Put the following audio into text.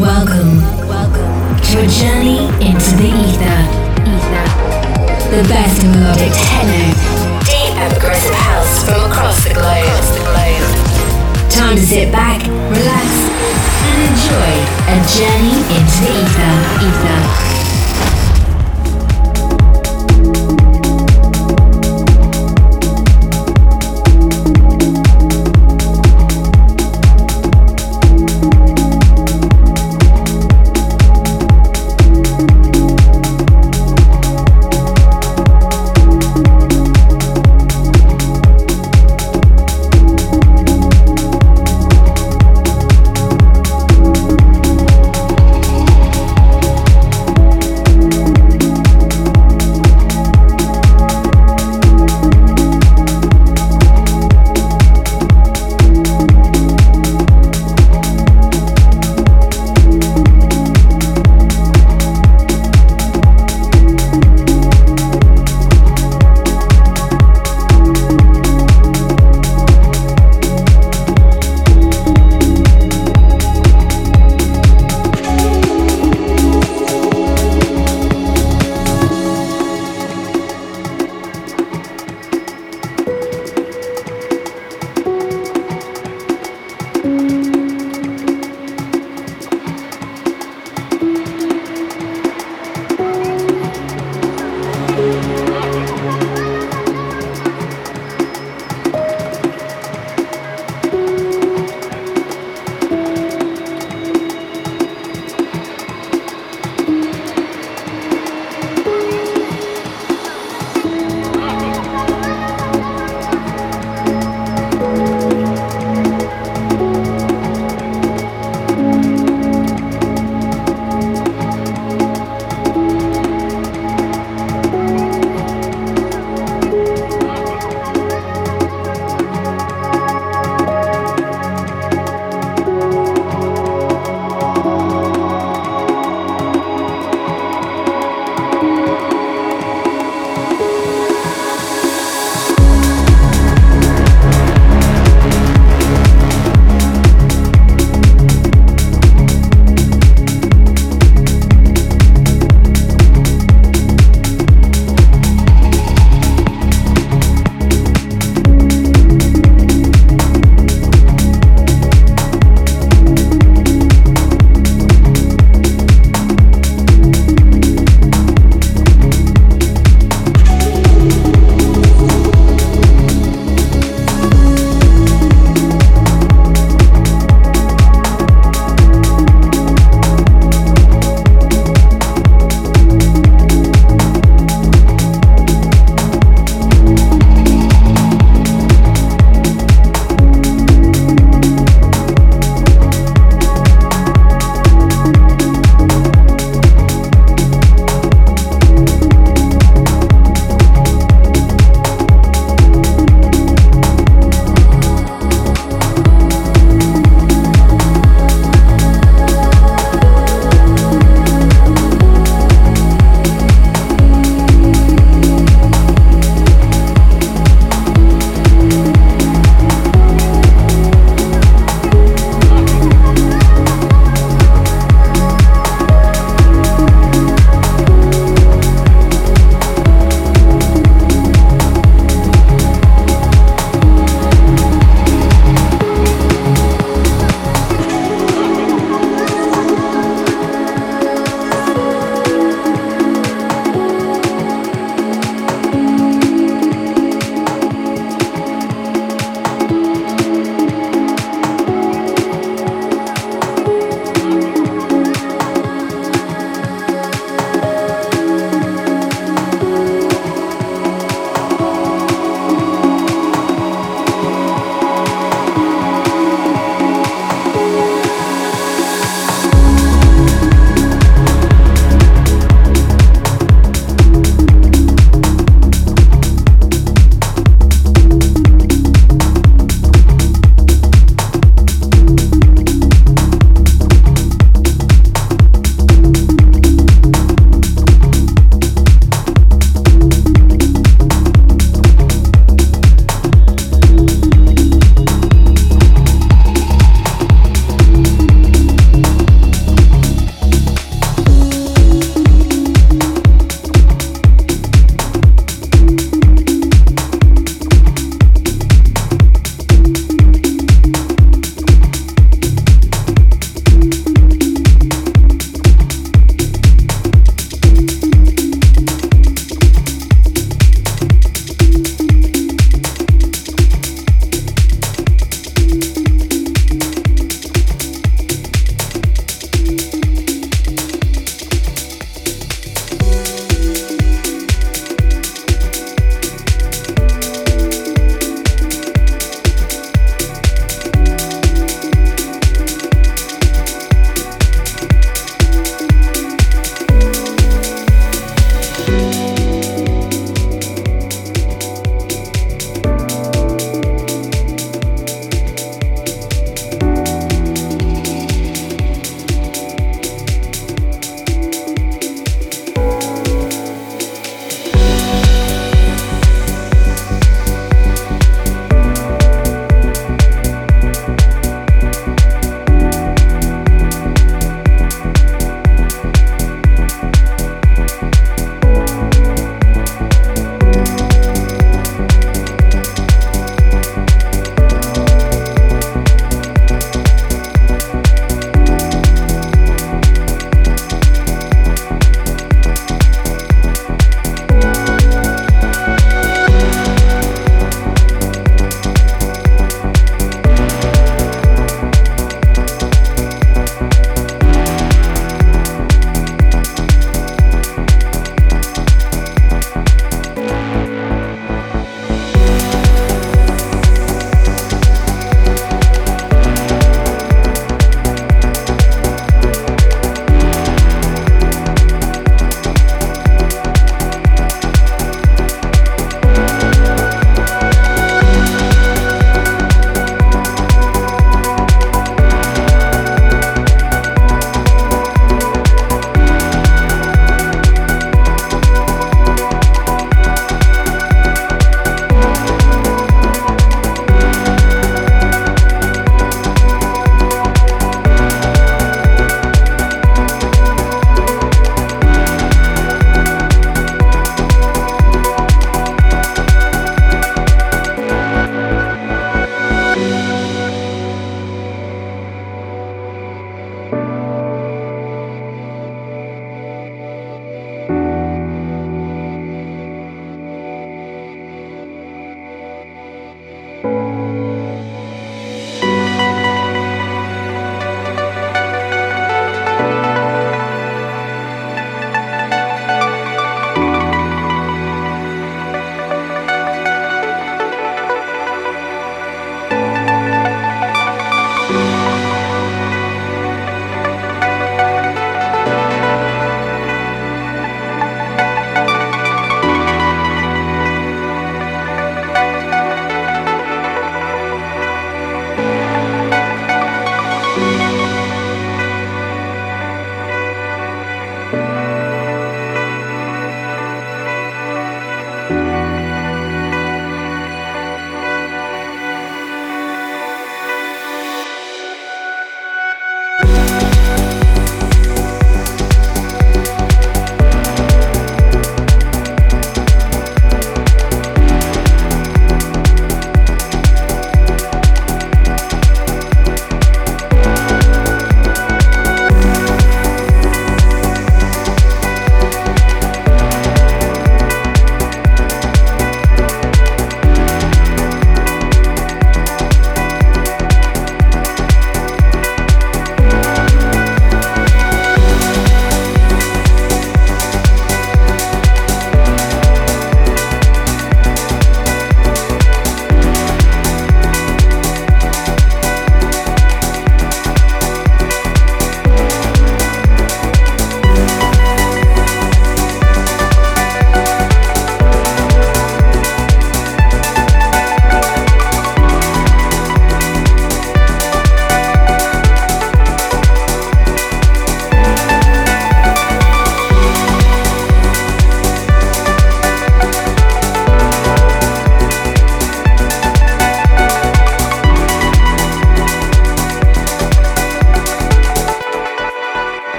Welcome, welcome to a journey into the ether. Ether. The best melodic techno, deep and progressive house from across the globe. Across the globe. Time to sit back, relax, and enjoy a journey into the ether. Ether.